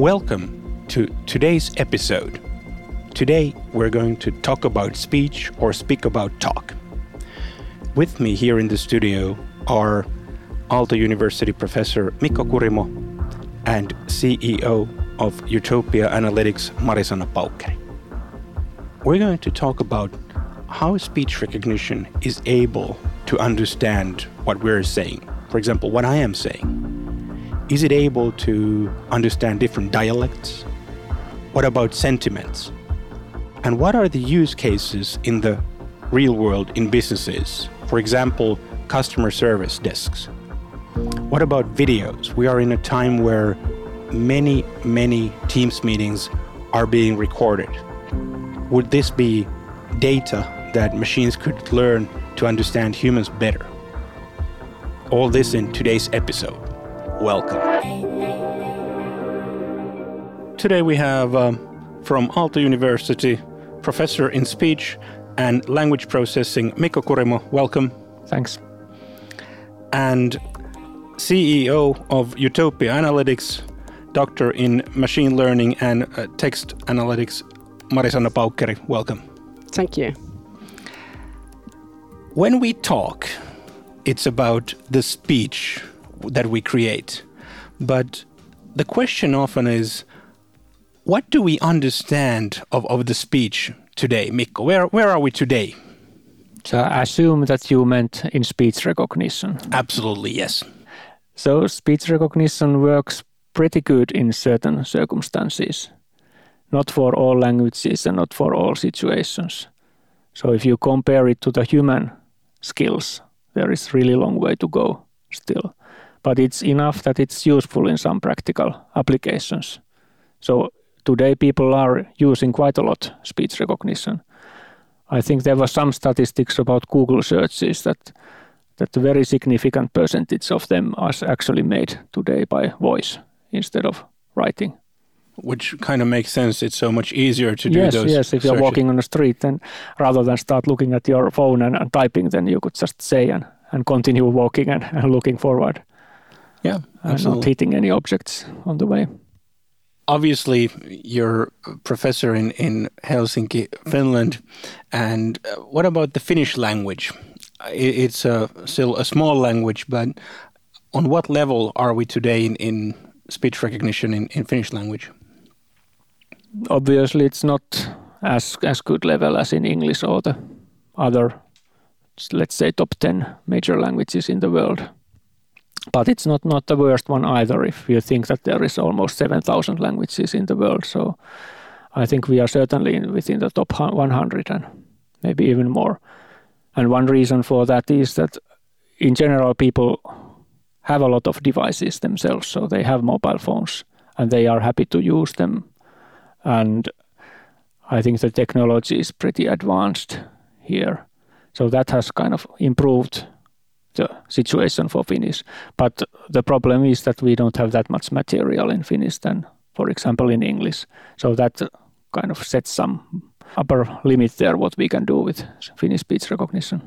Welcome to today's episode. Today we're going to talk about speech or speak about talk. With me here in the studio are Aalto University professor Mikko Kurimo and CEO of Utopia Analytics Marisanna Paukkeri. We're going to talk about how speech recognition is able to understand what we're saying. For example, what I am saying. Is it able to understand different dialects? What about sentiments? And what are the use cases in the real world in businesses? For example, customer service desks. What about videos? We are in a time where many, many Teams meetings are being recorded. Would this be data that machines could learn to understand humans better? All this in today's episode welcome. Today we have um, from Aalto University professor in speech and language processing Mikko Kurimo. Welcome. Thanks. And CEO of Utopia Analytics, doctor in machine learning and uh, text analytics, Marisanna Paukkeri. Welcome. Thank you. When we talk, it's about the speech that we create. But the question often is what do we understand of, of the speech today, Mikko? Where, where are we today? So I assume that you meant in speech recognition. Absolutely, yes. So speech recognition works pretty good in certain circumstances, not for all languages and not for all situations. So if you compare it to the human skills, there is really long way to go still but it's enough that it's useful in some practical applications. So today people are using quite a lot speech recognition. I think there were some statistics about Google searches that that a very significant percentage of them are actually made today by voice instead of writing. Which kind of makes sense. It's so much easier to do yes, those. Yes, if you're searches. walking on the street, then rather than start looking at your phone and, and typing, then you could just say and, and continue walking and, and looking forward. Yeah, absolutely. Not hitting any objects on the way. Obviously, you're a professor in, in Helsinki, Finland. And uh, what about the Finnish language? It's a, still a small language, but on what level are we today in, in speech recognition in, in Finnish language? Obviously, it's not as as good level as in English or the other, let's say, top ten major languages in the world but it's not, not the worst one either if you think that there is almost 7,000 languages in the world. So I think we are certainly within the top 100 and maybe even more. And one reason for that is that in general, people have a lot of devices themselves. So they have mobile phones and they are happy to use them. And I think the technology is pretty advanced here. So that has kind of improved the situation for Finnish. But the problem is that we don't have that much material in Finnish than, for example, in English. So that kind of sets some upper limit there what we can do with Finnish speech recognition.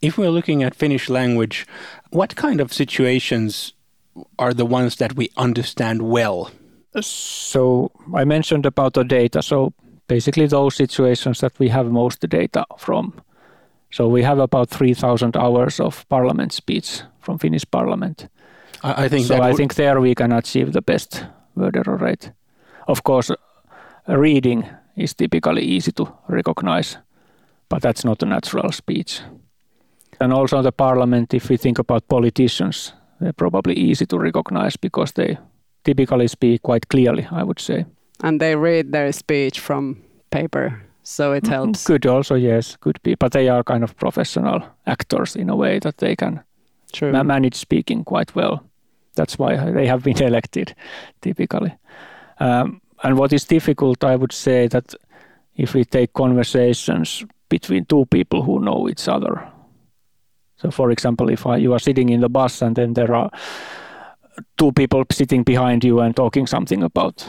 If we're looking at Finnish language, what kind of situations are the ones that we understand well? So I mentioned about the data. So basically those situations that we have most data from. So we have about 3,000 hours of parliament speech from Finnish parliament. I, I think so. I think there we can achieve the best word error rate. Of course, reading is typically easy to recognize, but that's not a natural speech. And also the parliament, if we think about politicians, they're probably easy to recognize because they typically speak quite clearly, I would say. And they read their speech from paper so it mm-hmm. helps. Could also, yes, could be, but they are kind of professional actors in a way that they can ma- manage speaking quite well. That's why they have been elected, typically. Um, and what is difficult, I would say, that if we take conversations between two people who know each other. So, for example, if I, you are sitting in the bus and then there are two people sitting behind you and talking something about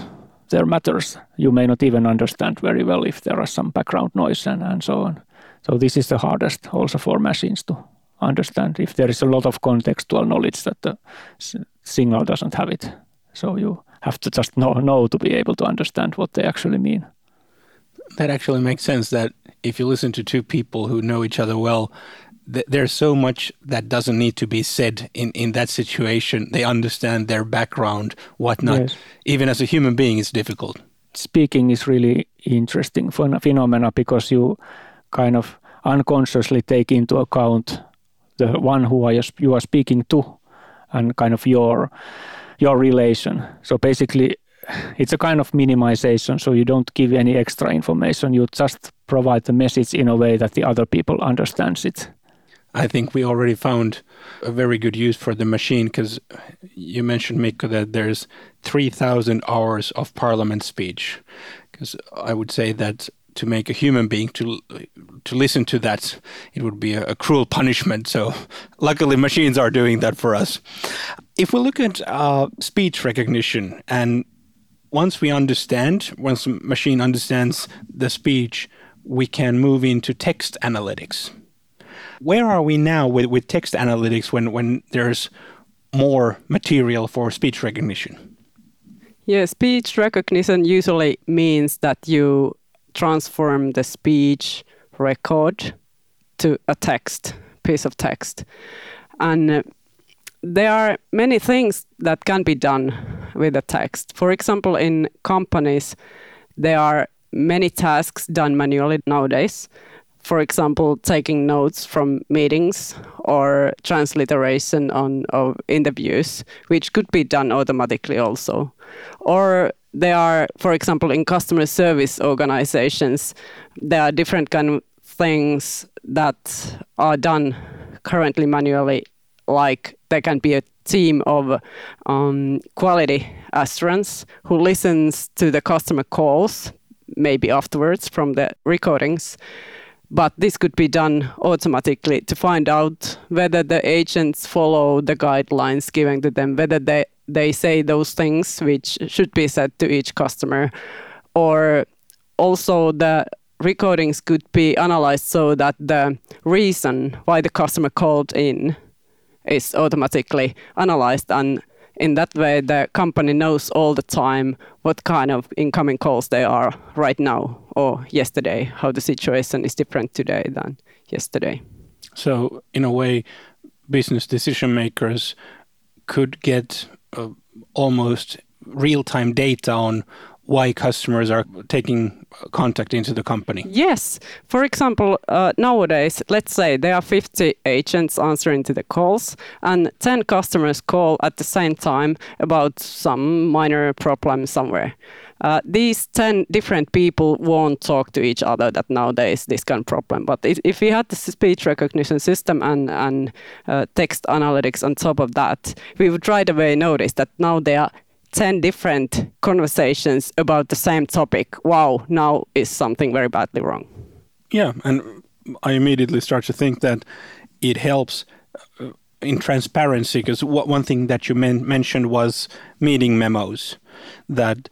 their matters, you may not even understand very well if there are some background noise and, and so on. So this is the hardest also for machines to understand if there is a lot of contextual knowledge that the signal doesn't have it. So you have to just know, know to be able to understand what they actually mean. That actually makes sense. That if you listen to two people who know each other well, th- there's so much that doesn't need to be said in, in that situation. They understand their background, whatnot. Yes. Even as a human being, it's difficult. Speaking is really interesting phen- phenomena because you kind of unconsciously take into account the one who are you- you are speaking to and kind of your your relation. So basically, it's a kind of minimization. So you don't give any extra information. You just provide the message in a way that the other people understands it. I think we already found a very good use for the machine because you mentioned, Mikko, that there's 3,000 hours of parliament speech. Because I would say that to make a human being to to listen to that, it would be a, a cruel punishment. So luckily, machines are doing that for us. If we look at uh, speech recognition, and once we understand, once the machine understands the speech, we can move into text analytics where are we now with, with text analytics when, when there's more material for speech recognition? Yeah, speech recognition usually means that you transform the speech record to a text, piece of text. And uh, there are many things that can be done with a text. For example, in companies, there are many tasks done manually nowadays. For example, taking notes from meetings or transliteration on of interviews, which could be done automatically also. Or there are, for example, in customer service organizations, there are different kind of things that are done currently manually, like there can be a team of um, quality assurance who listens to the customer calls, maybe afterwards from the recordings. But this could be done automatically to find out whether the agents follow the guidelines given to them, whether they, they say those things which should be said to each customer, or also the recordings could be analyzed so that the reason why the customer called in is automatically analyzed and in that way the company knows all the time what kind of incoming calls they are right now or yesterday how the situation is different today than yesterday. So, in a way, business decision makers could get uh, almost real time data on why customers are taking contact into the company. Yes. For example, uh, nowadays, let's say there are 50 agents answering to the calls, and 10 customers call at the same time about some minor problem somewhere. Uh, these 10 different people won't talk to each other that nowadays this kind of problem but if, if we had the speech recognition system and, and uh, text analytics on top of that we would right away notice that now there are 10 different conversations about the same topic. Wow, now is something very badly wrong. Yeah, and I immediately start to think that it helps uh, in transparency because one thing that you men- mentioned was meeting memos that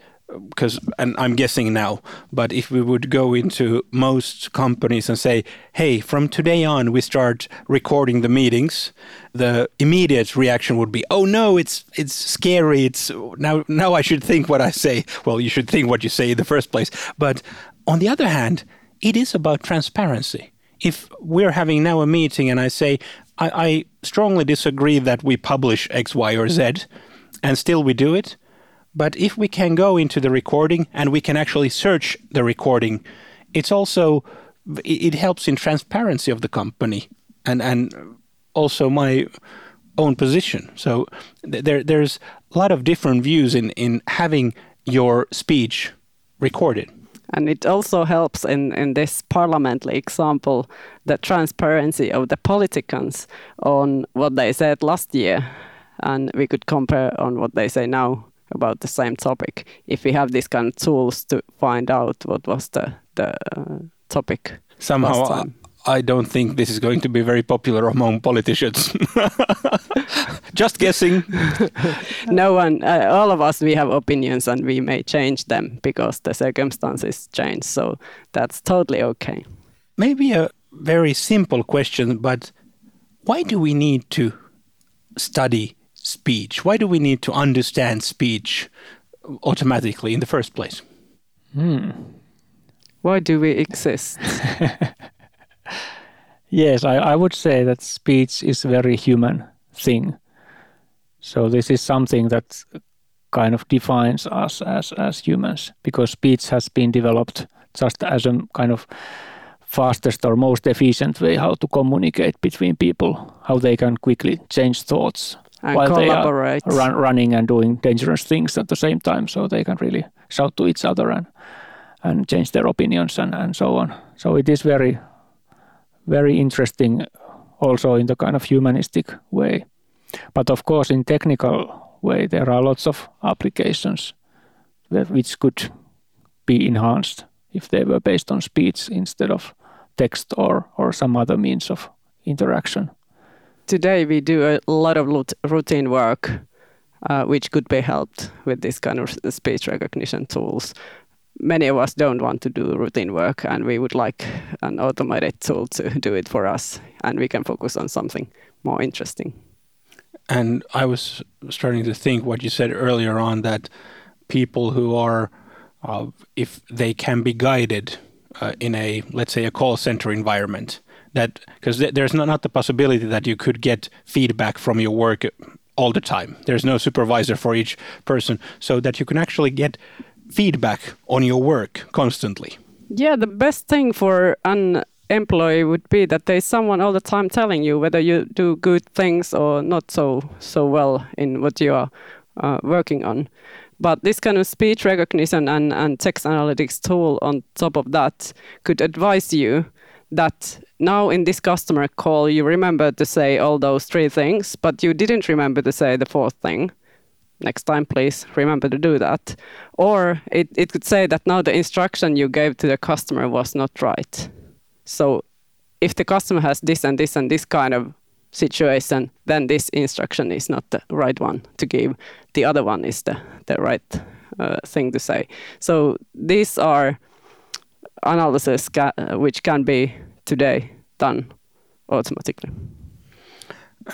because and I'm guessing now, but if we would go into most companies and say, "Hey, from today on, we start recording the meetings," the immediate reaction would be, "Oh no, it's it's scary. It's now now I should think what I say." Well, you should think what you say in the first place. But on the other hand, it is about transparency. If we're having now a meeting and I say, I, I strongly disagree that we publish X, Y, or Z, and still we do it, but if we can go into the recording and we can actually search the recording, it's also it helps in transparency of the company and and also my own position. So there there's a lot of different views in in having your speech recorded. And it also helps in, in this parliamentary example the transparency of the politicians on what they said last year. And we could compare on what they say now about the same topic. If we have these kind of tools to find out what was the the uh, topic somehow I, I don't think this is going to be very popular among politicians. Just guessing. No one uh, all of us we have opinions and we may change them because the circumstances change so that's totally okay. Maybe a very simple question but why do we need to study speech? Why do we need to understand speech automatically in the first place? Hmm. Why do we exist? Yes, I, I would say that speech is a very human thing. So this is something that kind of defines us as, as humans because speech has been developed just as a kind of fastest or most efficient way how to communicate between people, how they can quickly change thoughts And while they are collaborate. run, running and doing dangerous things at the same time. So they can really shout to each other and and change their opinions and, and so on. So it is very, very interesting also in the kind of humanistic way. But of course, in technical way, there are lots of applications that, which could be enhanced if they were based on speech instead of text or, or some other means of interaction. Today we do a lot of routine work, uh, which could be helped with this kind of speech recognition tools. Many of us don't want to do routine work, and we would like an automated tool to do it for us, and we can focus on something more interesting. And I was starting to think what you said earlier on that people who are, uh, if they can be guided uh, in a, let's say, a call center environment, that because th- there's not, not the possibility that you could get feedback from your work all the time. There's no supervisor for each person, so that you can actually get feedback on your work constantly. Yeah, the best thing for an employee would be that there's someone all the time telling you whether you do good things or not so so well in what you are uh, working on. But this kind of speech recognition and, and text analytics tool on top of that could advise you that now in this customer call you remember to say all those three things, but you didn't remember to say the fourth thing. Next time please remember to do that. Or it, it could say that now the instruction you gave to the customer was not right. So if the customer has this and this and this kind of situation then this instruction is not the right one to give. The other one is the, the right uh, thing to say. So these are analysis ca- which can be today done automatically.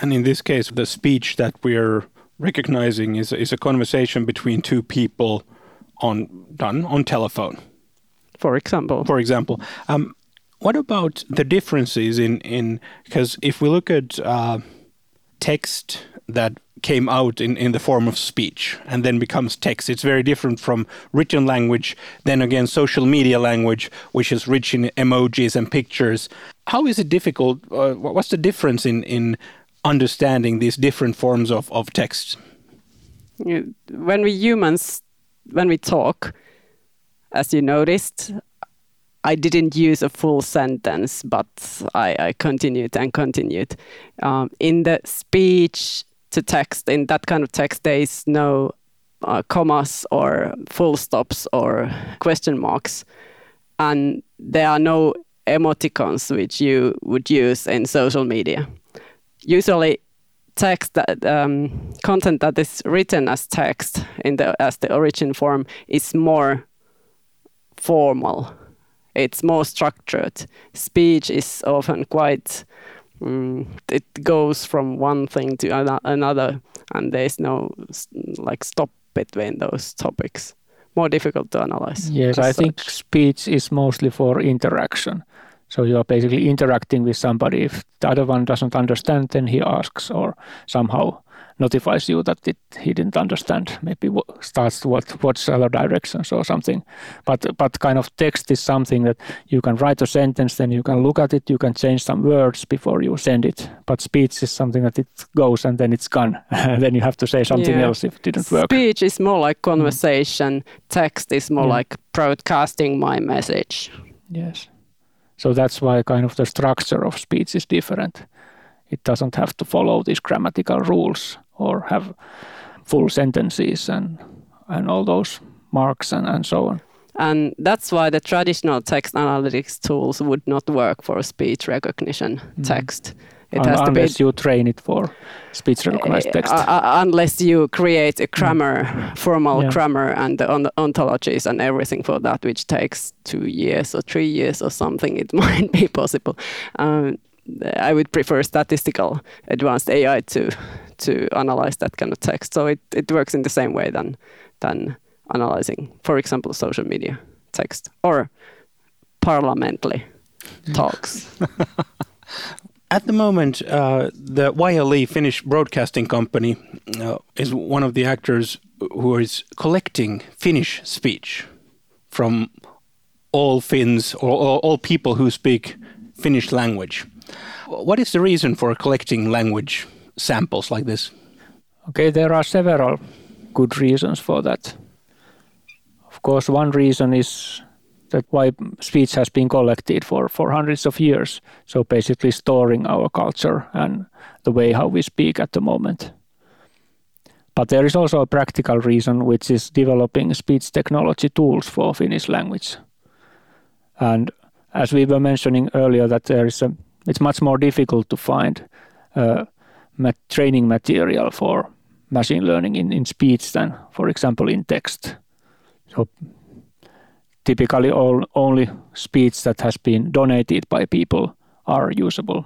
And in this case, the speech that we're recognizing is, is a conversation between two people on done on telephone, for example. For example. Um, what about the differences in in because if we look at uh, text that came out in, in the form of speech and then becomes text, it's very different from written language. Then again, social media language, which is rich in emojis and pictures. How is it difficult? Uh, what's the difference in in understanding these different forms of, of text? when we humans when we talk as you noticed i didn't use a full sentence but i, I continued and continued um, in the speech to text in that kind of text there is no uh, commas or full stops or question marks. And there are no emoticons which you would use in social media. Usually text that um, content that is written as text in the as the origin form is more formal. It's more structured. Speech is often quite mm, it goes from one thing to ano- another and there's no like stop between those topics more difficult to analyze Yes, I think speech is mostly for interaction. So you are basically interacting with somebody. If the other one doesn't understand, then he asks or somehow notifies you that it, he didn't understand. Maybe w- starts to watch, watch other directions or something. But but kind of text is something that you can write a sentence, then you can look at it, you can change some words before you send it. But speech is something that it goes and then it's gone. then you have to say something Yeah. else if it didn't work. Speech is more like hmm. conversation. Text is more Yeah. like broadcasting my message. Yes. So that's why kind of the structure of speech is different. It doesn't have to follow these grammatical rules or have full sentences and and all those marks and, and so on. And that's why the traditional text analytics tools would not work for speech recognition text. It Un- has to be unless you train it for speech recognized text. Uh, uh, unless you create a grammar, formal Yeah. grammar, and the on- ontologies and everything for that, which takes two years or three years or something. It might be possible. Um, I would prefer statistical advanced AI to to analyze that kind of text. So it, it works in the same way than than analyzing, for example, social media text or parliamentary talks. At the moment, uh, the YLE Finnish Broadcasting Company uh, is one of the actors who is collecting Finnish speech from all Finns or all, all people who speak Finnish language. What is the reason for collecting language samples like this? Okay, there are several good reasons for that. Of course, one reason is that why speech has been collected for, for hundreds of years. So basically storing our culture and the way how we speak at the moment. But there is also a practical reason, which is developing speech technology tools for Finnish language. And as we were mentioning earlier, that there is a, it's much more difficult to find uh, training material for machine learning in, in speech than, for example, in text. So typically all, only speech that has been donated by people are usable.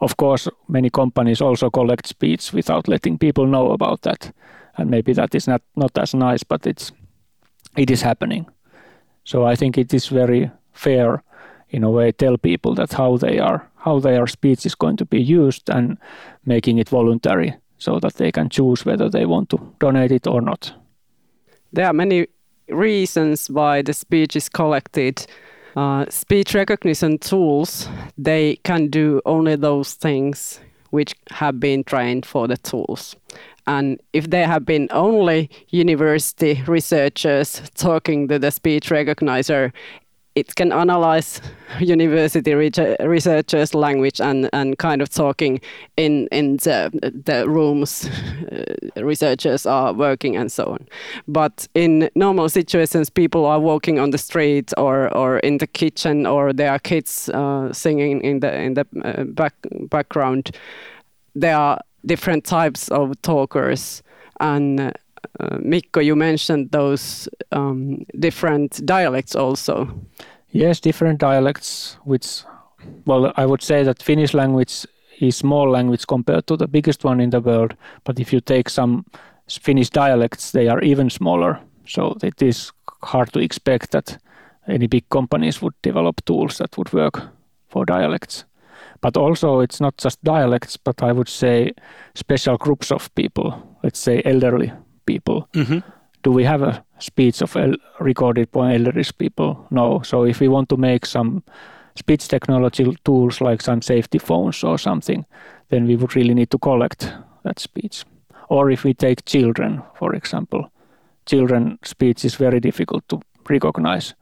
Of course, many companies also collect speech without letting people know about that. And maybe that is not, not as nice, but it's it is happening. So I think it is very fair in a way tell people that how they are how their speech is going to be used and making it voluntary so that they can choose whether they want to donate it or not. There are many reasons why the speech is collected. Uh, speech recognition tools, they can do only those things which have been trained for the tools. And if there have been only university researchers talking to the speech recognizer, it can analyze university researchers' language and, and kind of talking in in the, the rooms uh, researchers are working and so on. But in normal situations, people are walking on the street or, or in the kitchen, or there are kids uh, singing in the in the uh, back background. There are different types of talkers and. Uh, Mikko, you mentioned those um, different dialects also. Yes, different dialects, which, well, I would say that Finnish language is small language compared to the biggest one in the world. But if you take some Finnish dialects, they are even smaller. So it is hard to expect that any big companies would develop tools that would work for dialects. But also, it's not just dialects, but I would say special groups of people, let's say elderly people. Mm-hmm do we have a speech of el- recorded by elderly people? No. So if we want to make some speech technology tools like some safety phones or something, then we would really need to collect that speech. Or if we take children, for example, children speech is very difficult to recognize.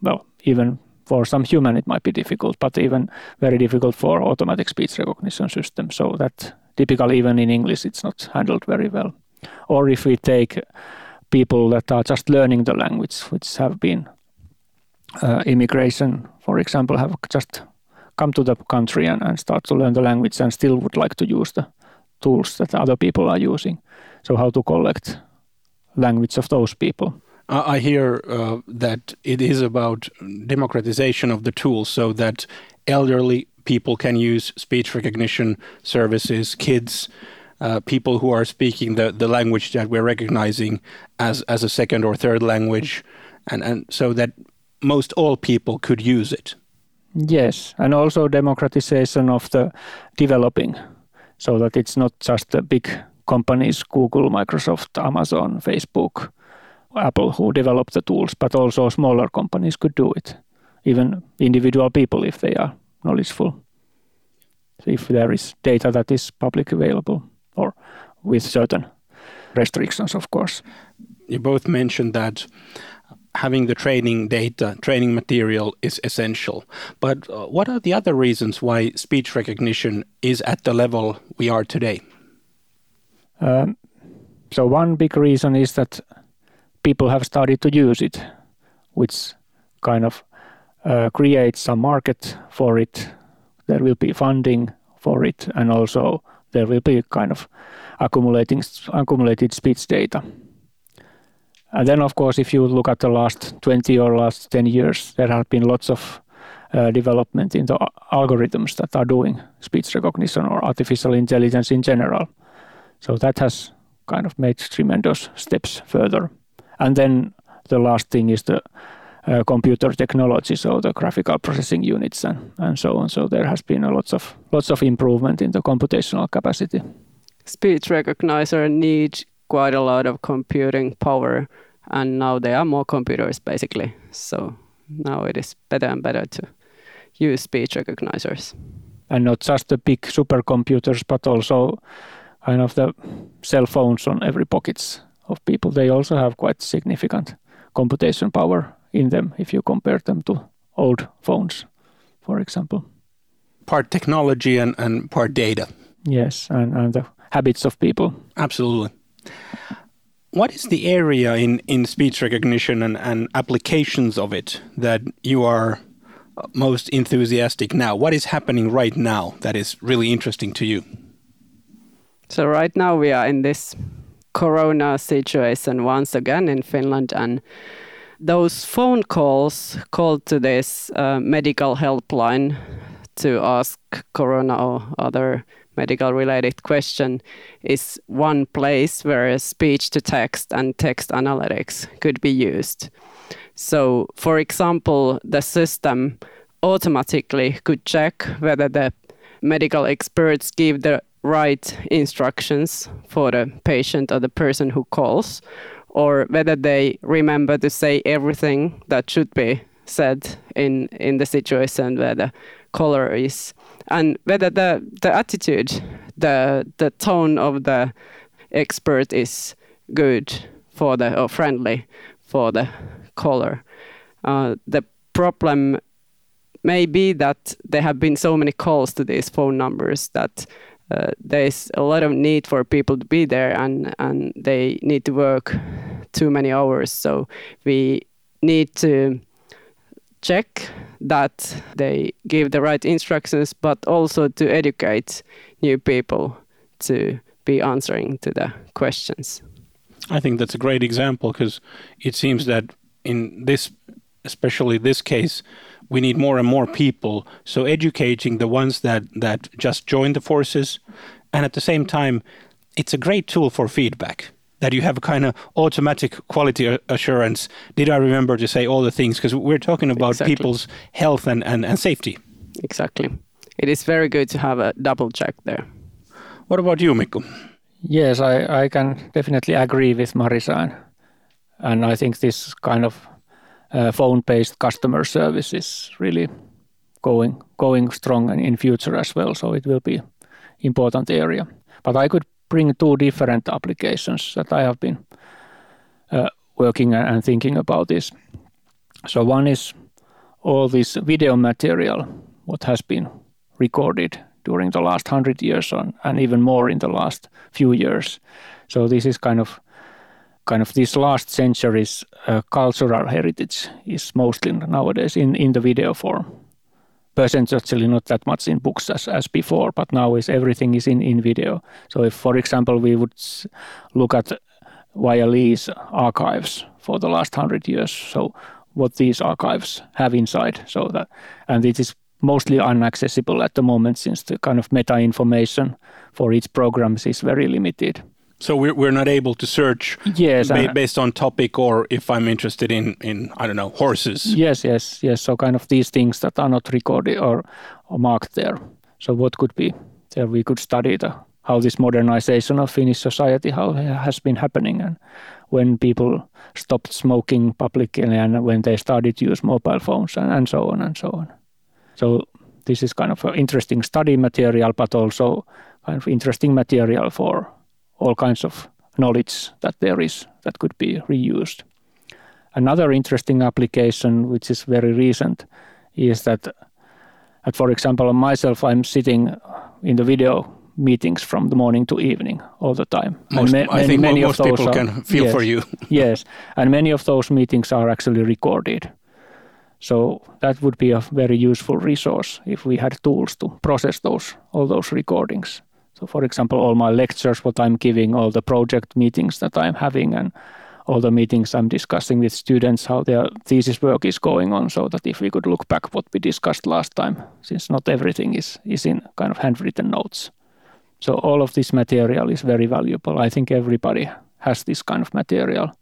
Well, even for some human it might be difficult, but even very difficult for automatic speech recognition system. So that typically even in English it's not handled very well or if we take people that are just learning the language, which have been uh, immigration, for example, have just come to the country and, and start to learn the language and still would like to use the tools that other people are using. So how to collect language of those people. I hear uh, that it is about democratization of the tools so that elderly people can use speech recognition services, kids uh, people who are speaking the, the language that we're recognizing as, as a second or third language, and, and so that most all people could use it. Yes, and also democratization of the developing, so that it's not just the big companies, Google, Microsoft, Amazon, Facebook, Apple, who develop the tools, but also smaller companies could do it, even individual people if they are knowledgeful, if there is data that is public available or with certain restrictions, of course. You both mentioned that having the training data, training material is essential. But uh, what are the other reasons why speech recognition is at the level we are today? Um, so, one big reason is that people have started to use it, which kind of uh, creates some market for it. There will be funding for it, and also there will be kind of accumulating accumulated speech data. And then, of course, if you look at the last 20 or last 10 years, there have been lots of uh, development in the algorithms that are doing speech recognition or artificial intelligence in general. So that has kind of made tremendous steps further. And then the last thing is the uh, computer technology, so the graphical processing units and, and so on. So there has been a lots of lots of improvement in the computational capacity. Speech recognizer need quite a lot of computing power, and now there are more computers basically. So now it is better and better to use speech recognizers. And not just the big supercomputers, but also kind of the cell phones on every pockets of people. They also have quite significant computation power in them if you compare them to old phones, for example. Part technology and, and part data. Yes, and, and the habits of people. Absolutely. What is the area in, in speech recognition and, and applications of it that you are most enthusiastic now? What is happening right now that is really interesting to you? So, right now we are in this corona situation once again in Finland, and those phone calls called to this uh, medical helpline to ask corona or other medical related question is one place where speech to text and text analytics could be used. So, for example, the system automatically could check whether the medical experts give the right instructions for the patient or the person who calls, or whether they remember to say everything that should be said in in the situation where the caller is. And whether the the attitude the the tone of the expert is good for the or friendly for the caller. Uh, the problem may be that there have been so many calls to these phone numbers that uh, there's a lot of need for people to be there and and they need to work too many hours. So we need to check that they give the right instructions but also to educate new people to be answering to the questions. I think that's a great example because it seems that in this especially this case we need more and more people. So educating the ones that that just join the forces, and at the same time, it's a great tool for feedback. That you have a kind of automatic quality assurance. Did I remember to say all the things? Because we're talking about exactly. people's health and, and, and safety. Exactly. It is very good to have a double check there. What about you, Mikko? Yes, I, I can definitely agree with Marisa. And I think this kind of uh, phone-based customer service is really going going strong and in future as well. So it will be important area. But I could bring two different applications that I have been uh, working and thinking about this. So one is all this video material what has been recorded during the last hundred years on, and even more in the last few years. So this is kind of kind of this last century's uh, cultural heritage is mostly nowadays in, in the video form. Percentually not that much in books as, as before, but now is everything is in, in video. So if, for example, we would look at YLE's archives for the last hundred years, so what these archives have inside, so that, and it is mostly inaccessible at the moment since the kind of meta information for each programs is very limited. So we're, we're not able to search yes, ba uh, based on topic or if I'm interested in, in, I don't know, horses. Yes, yes, yes. So kind of these things that are not recorded or, or marked there. So what could be there? We could study the, how this modernization of Finnish society how has been happening and when people stopped smoking publicly and when they started to use mobile phones and, and so on and so on. So this is kind of an interesting study material, but also kind of interesting material for all kinds of knowledge that there is that could be reused. Another interesting application, which is very recent, is that, that for example, myself, I'm sitting in the video meetings from the morning to evening all the time. Most, ma- I think many most people are, can feel yes, for you. yes, and many of those meetings are actually recorded. So that would be a very useful resource if we had tools to process those all those recordings. So, for example, all my lectures, what I'm giving, all the project meetings that I'm having, and all the meetings I'm discussing with students, how their thesis work is going on, so that if we could look back what we discussed last time, since not everything is, is in kind of handwritten notes. So all of this material is very valuable. I think everybody has this kind of material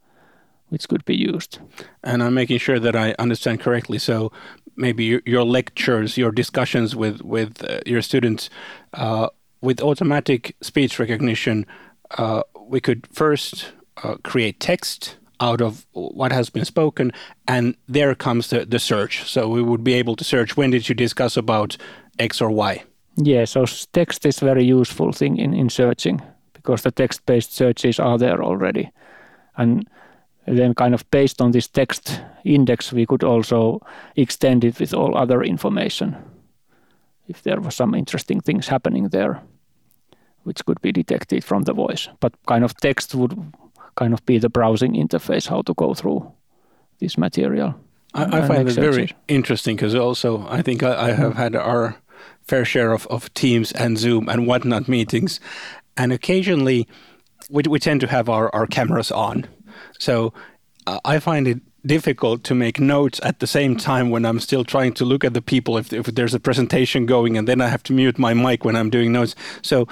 which could be used. And I'm making sure that I understand correctly. So maybe your, your lectures, your discussions with with uh, your students, uh, with automatic speech recognition, uh, we could first uh, create text out of what has been spoken, and there comes the, the search. So we would be able to search when did you discuss about X or Y. Yeah, so text is very useful thing in, in searching because the text-based searches are there already. And then kind of based on this text index, we could also extend it with all other information if there was some interesting things happening there, which could be detected from the voice. But kind of text would kind of be the browsing interface, how to go through this material. I, I find it very interesting because also I think I, I have had our fair share of, of Teams and Zoom and whatnot meetings, and occasionally we, we tend to have our, our cameras on. So uh, I find it difficult to make notes at the same time when I'm still trying to look at the people if, if there's a presentation going and then I have to mute my mic when I'm doing notes. So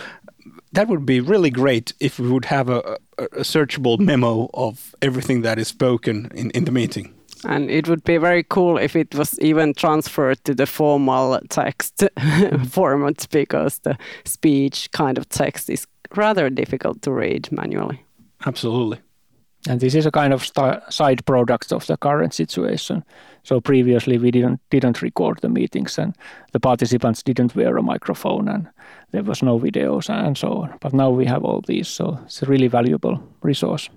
that would be really great if we would have a, a, a searchable memo of everything that is spoken in, in the meeting. And it would be very cool if it was even transferred to the formal text format because the speech kind of text is rather difficult to read manually. Absolutely. And this is a kind of side product of the current situation. So previously we didn't didn't record the meetings and the participants didn't wear a microphone and there was no videos and so on. But now we have all these, so it's a really valuable resource.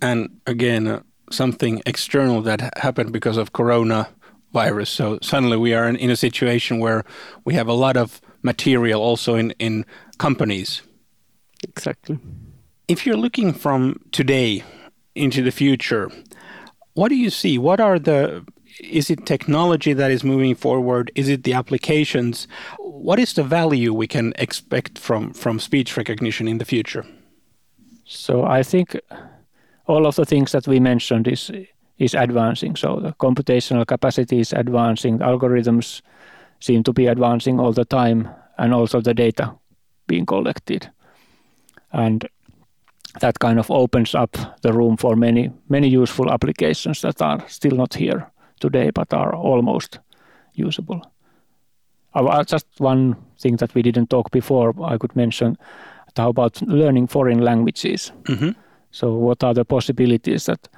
And again, uh, something external that happened because of corona virus. So suddenly we are in, in a situation where we have a lot of material also in, in companies. Exactly. If you're looking from today into the future, what do you see? What are the is it technology that is moving forward? Is it the applications? What is the value we can expect from from speech recognition in the future? So I think all of the things that we mentioned is is advancing. So the computational capacity is advancing, algorithms seem to be advancing all the time, and also the data being collected. And that kind of opens up the room for many many useful applications that are still not here today but are almost usable. Uh, just one thing that we didn't talk before, I could mention. How about learning foreign languages? Mm-hmm. So, what are the possibilities that,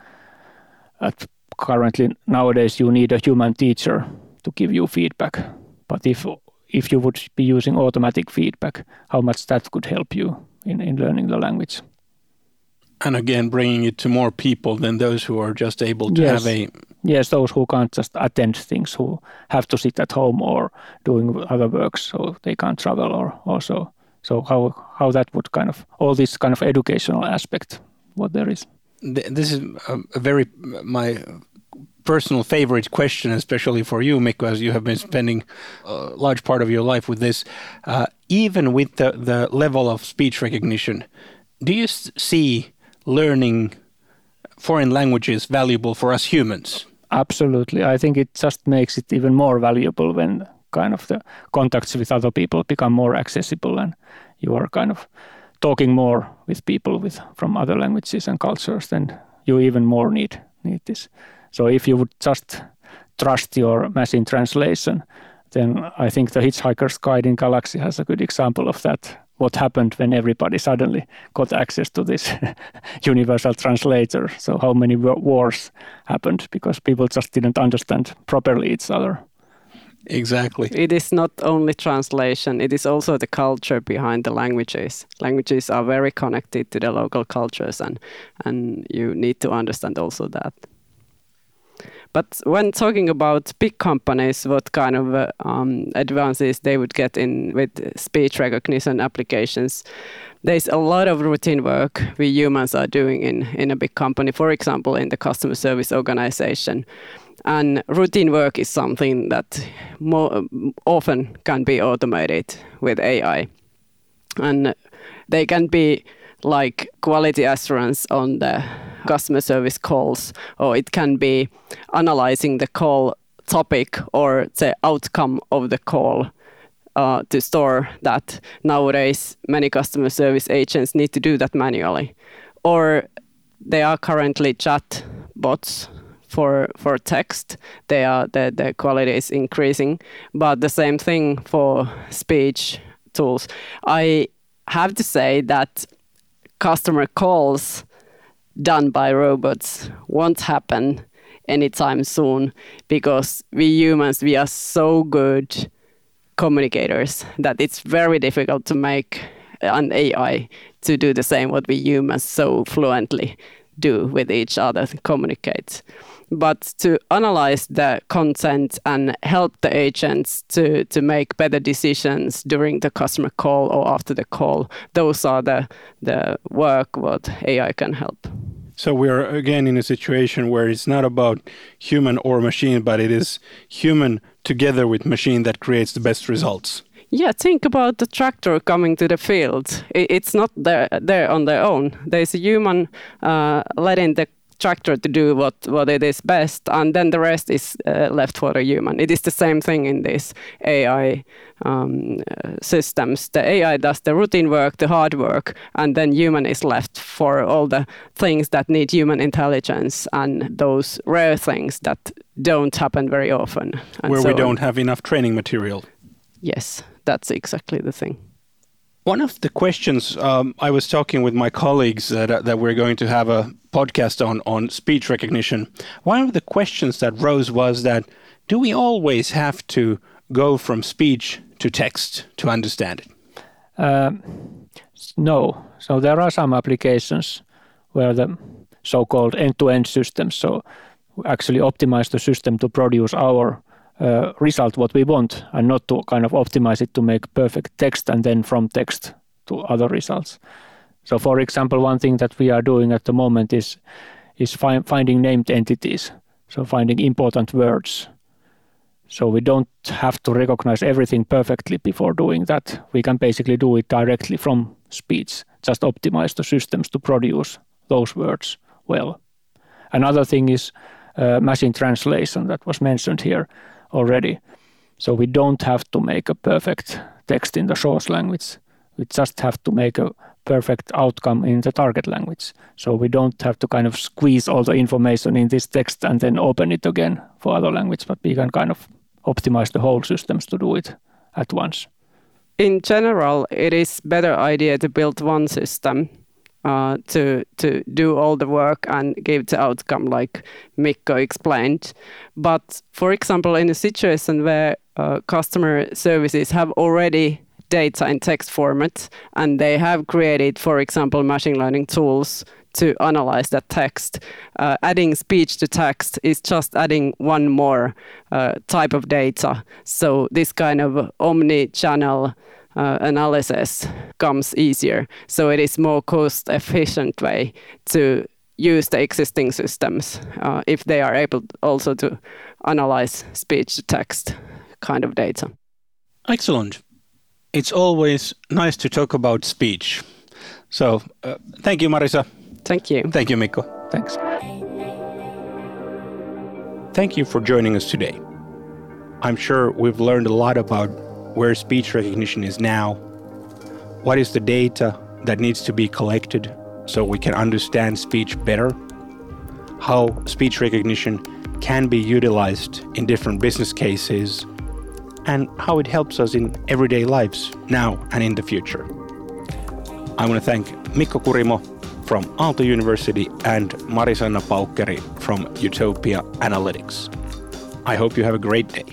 that currently nowadays you need a human teacher to give you feedback? But if if you would be using automatic feedback, how much that could help you in, in learning the language? And again, bringing it to more people than those who are just able to yes. have a. Yes, those who can't just attend things, who have to sit at home or doing other works, so they can't travel or also. So how how that would kind of all this kind of educational aspect, what there is. This is a very my personal favorite question, especially for you, Mikko, as you have been spending a large part of your life with this. Uh, even with the, the level of speech recognition, do you see learning foreign languages valuable for us humans? Absolutely. I think it just makes it even more valuable when kind of the contacts with other people become more accessible and you are kind of talking more with people with from other languages and cultures then you even more need need this. So if you would just trust your machine translation, then I think the Hitchhiker's Guide in Galaxy has a good example of that what happened when everybody suddenly got access to this universal translator. So how many wars happened because people just didn't understand properly each other. Exactly. It is not only translation, it is also the culture behind the languages. Languages are very connected to the local cultures and and you need to understand also that. But when talking about big companies, what kind of uh, um, advances they would get in with speech recognition applications, there's a lot of routine work we humans are doing in, in a big company, for example, in the customer service organization. And routine work is something that more often can be automated with AI. And they can be like quality assurance on the customer service calls, or it can be analyzing the call topic or the outcome of the call uh, to store that. Nowadays, many customer service agents need to do that manually, or they are currently chat bots for for text. They are the the quality is increasing, but the same thing for speech tools. I have to say that customer calls done by robots won't happen anytime soon because we humans we are so good communicators that it's very difficult to make an AI to do the same what we humans so fluently do with each other communicate but to analyze the content and help the agents to, to make better decisions during the customer call or after the call, those are the, the work what AI can help. So we're again in a situation where it's not about human or machine, but it is human together with machine that creates the best results. Yeah, think about the tractor coming to the field. It's not there, there on their own. There's a human uh, letting the tractor to do what, what it is best, and then the rest is uh, left for the human. It is the same thing in these AI um, uh, systems. The AI does the routine work, the hard work, and then human is left for all the things that need human intelligence and those rare things that don't happen very often. Where so we don't have enough training material. Yes, that's exactly the thing. One of the questions um, I was talking with my colleagues that, that we're going to have a podcast on on speech recognition. One of the questions that rose was that do we always have to go from speech to text to understand it? Uh, no. So there are some applications where the so-called end-to-end systems so actually optimize the system to produce our uh, result what we want and not to kind of optimize it to make perfect text and then from text to other results. So for example, one thing that we are doing at the moment is is fi finding named entities. So finding important words. So we don't have to recognize everything perfectly before doing that. We can basically do it directly from speech. Just optimize the systems to produce those words well. Another thing is uh, machine translation that was mentioned here already. So we don't have to make a perfect text in the source language. We just have to make a perfect outcome in the target language. So we don't have to kind of squeeze all the information in this text and then open it again for other language, but we can kind of optimize the whole systems to do it at once. In general, it is better idea to build one system uh, to to do all the work and give the outcome like Mikko explained. But for example, in a situation where uh, customer services have already data in text format and they have created, for example, machine learning tools to analyze that text. Uh, adding speech to text is just adding one more uh, type of data. So this kind of omni-channel uh, analysis comes easier. So it is more cost efficient way to use the existing systems uh, if they are able also to analyze speech to text kind of data. Excellent. It's always nice to talk about speech. So uh, thank you, Marisa. Thank you. Thank you, Mikko. Thanks. Thank you for joining us today. I'm sure we've learned a lot about where speech recognition is now, what is the data that needs to be collected so we can understand speech better, how speech recognition can be utilized in different business cases, and how it helps us in everyday lives now and in the future. I want to thank Mikko Kurimo from Aalto University and Marisanna Paukkeri from Utopia Analytics. I hope you have a great day.